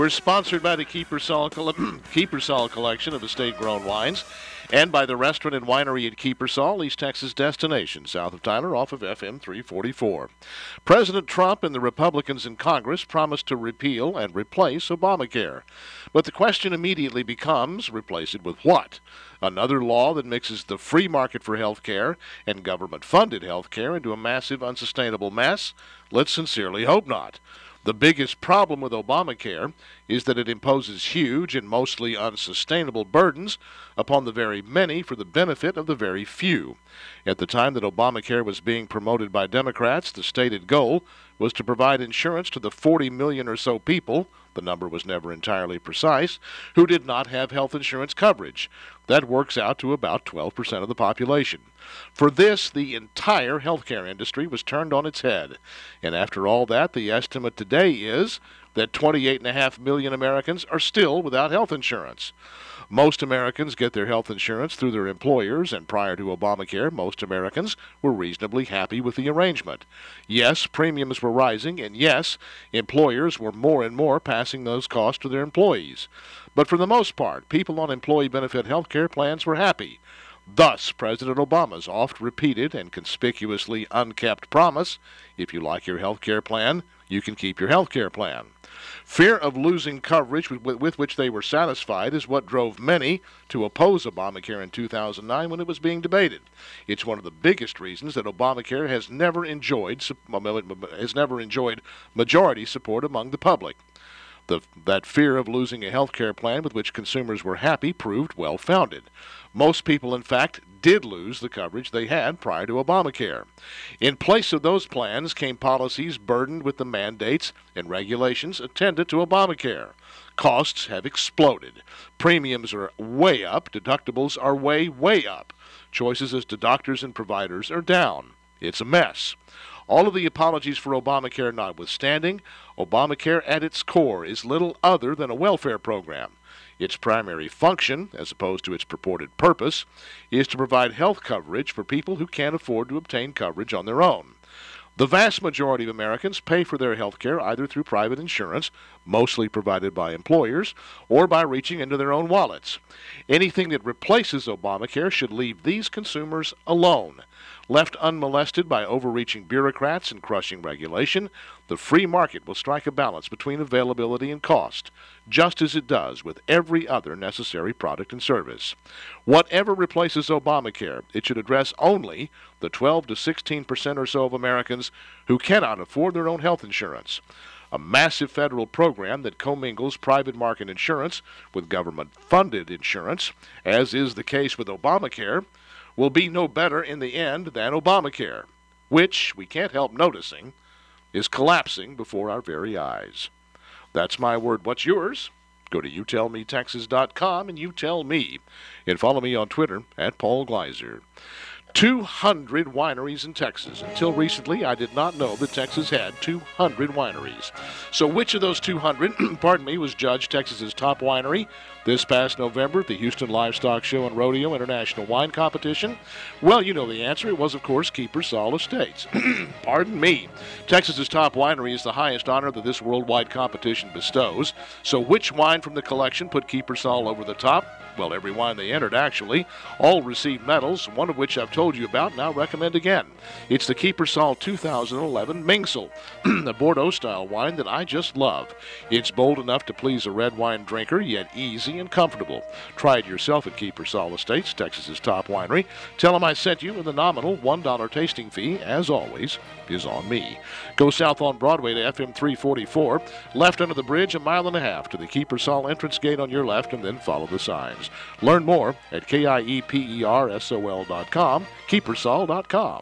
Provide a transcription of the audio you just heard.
We're sponsored by the Kiepersol, Kiepersol collection of estate-grown wines and by the restaurant and winery at Kiepersol, East Texas destination, south of Tyler, off of FM 344. President Trump and the Republicans in Congress promised to repeal and replace Obamacare. But the question immediately becomes replace it with what? Another law that mixes the free market for health care and government funded health care into a massive, unsustainable mess? Let's sincerely hope not. The biggest problem with Obamacare is that it imposes huge and mostly unsustainable burdens upon the very many for the benefit of the very few. At the time that Obamacare was being promoted by Democrats, the stated goal was to provide insurance to the 40 million or so people, the number was never entirely precise, who did not have health insurance coverage. That works out to about 12% of the population. For this, the entire healthcare industry was turned on its head. And after all that, the estimate today is that 28.5 million Americans are still without health insurance. Most Americans get their health insurance through their employers, and prior to Obamacare, most Americans were reasonably happy with the arrangement. Yes, premiums were rising, and yes, employers were more and more passing those costs to their employees. But for the most part, people on employee benefit health care plans were happy. Thus, President Obama's oft repeated and conspicuously unkept promise if you like your health care plan, you can keep your health care plan. Fear of losing coverage with, with, which they were satisfied is what drove many to oppose Obamacare in 2009 when it was being debated. It's one of the biggest reasons that Obamacare has never enjoyed has never enjoyed majority support among the public. The, that fear of losing a health care plan with which consumers were happy proved well founded. Most people, in fact, did lose the coverage they had prior to Obamacare. In place of those plans came policies burdened with the mandates and regulations attendant to Obamacare. Costs have exploded. Premiums are way up. Deductibles are way, way up. Choices as to doctors and providers are down. It's a mess. All of the apologies for Obamacare notwithstanding, Obamacare at its core is little other than a welfare program. Its primary function, as opposed to its purported purpose, is to provide health coverage for people who can't afford to obtain coverage on their own. The vast majority of Americans pay for their health care either through private insurance, mostly provided by employers, or by reaching into their own wallets. Anything that replaces Obamacare should leave these consumers alone. Left unmolested by overreaching bureaucrats and crushing regulation, the free market will strike a balance between availability and cost, just as it does with every other necessary product and service. Whatever replaces Obamacare, it should address only the 12 to 16 percent or so of Americans who cannot afford their own health insurance. A massive federal program that commingles private market insurance with government funded insurance, as is the case with Obamacare, will be no better in the end than Obamacare, which, we can't help noticing, is collapsing before our very eyes. That's my word. What's yours? Go to youtellmetexas.com and you tell me. And follow me on Twitter at Paul Gleiser. 200 wineries in Texas. Until recently, I did not know that Texas had 200 wineries. So, which of those 200, pardon me, was judged Texas's top winery? this past November at the Houston Livestock Show and Rodeo International Wine Competition? Well, you know the answer. It was, of course, Kiepersol Estates. Pardon me. Texas's top winery is the highest honor that this worldwide competition bestows. So, which wine from the collection put Kiepersol over the top? Well, every wine they entered, actually. All received medals, one of which I've told you about, now recommend again. It's the Kiepersol 2011 Mengsel, a Bordeaux style wine that I just love. It's bold enough to please a red wine drinker, yet easy and comfortable. Try it yourself at Kiepersol Estates, Texas's top winery. Tell them I sent you, and the nominal $1 tasting fee, as always, is on me. Go south on Broadway to FM 344, left under the bridge a mile and a half to the Kiepersol entrance gate on your left, and then follow the signs. Learn more at KIEPERSOL.com, Kiepersol.com.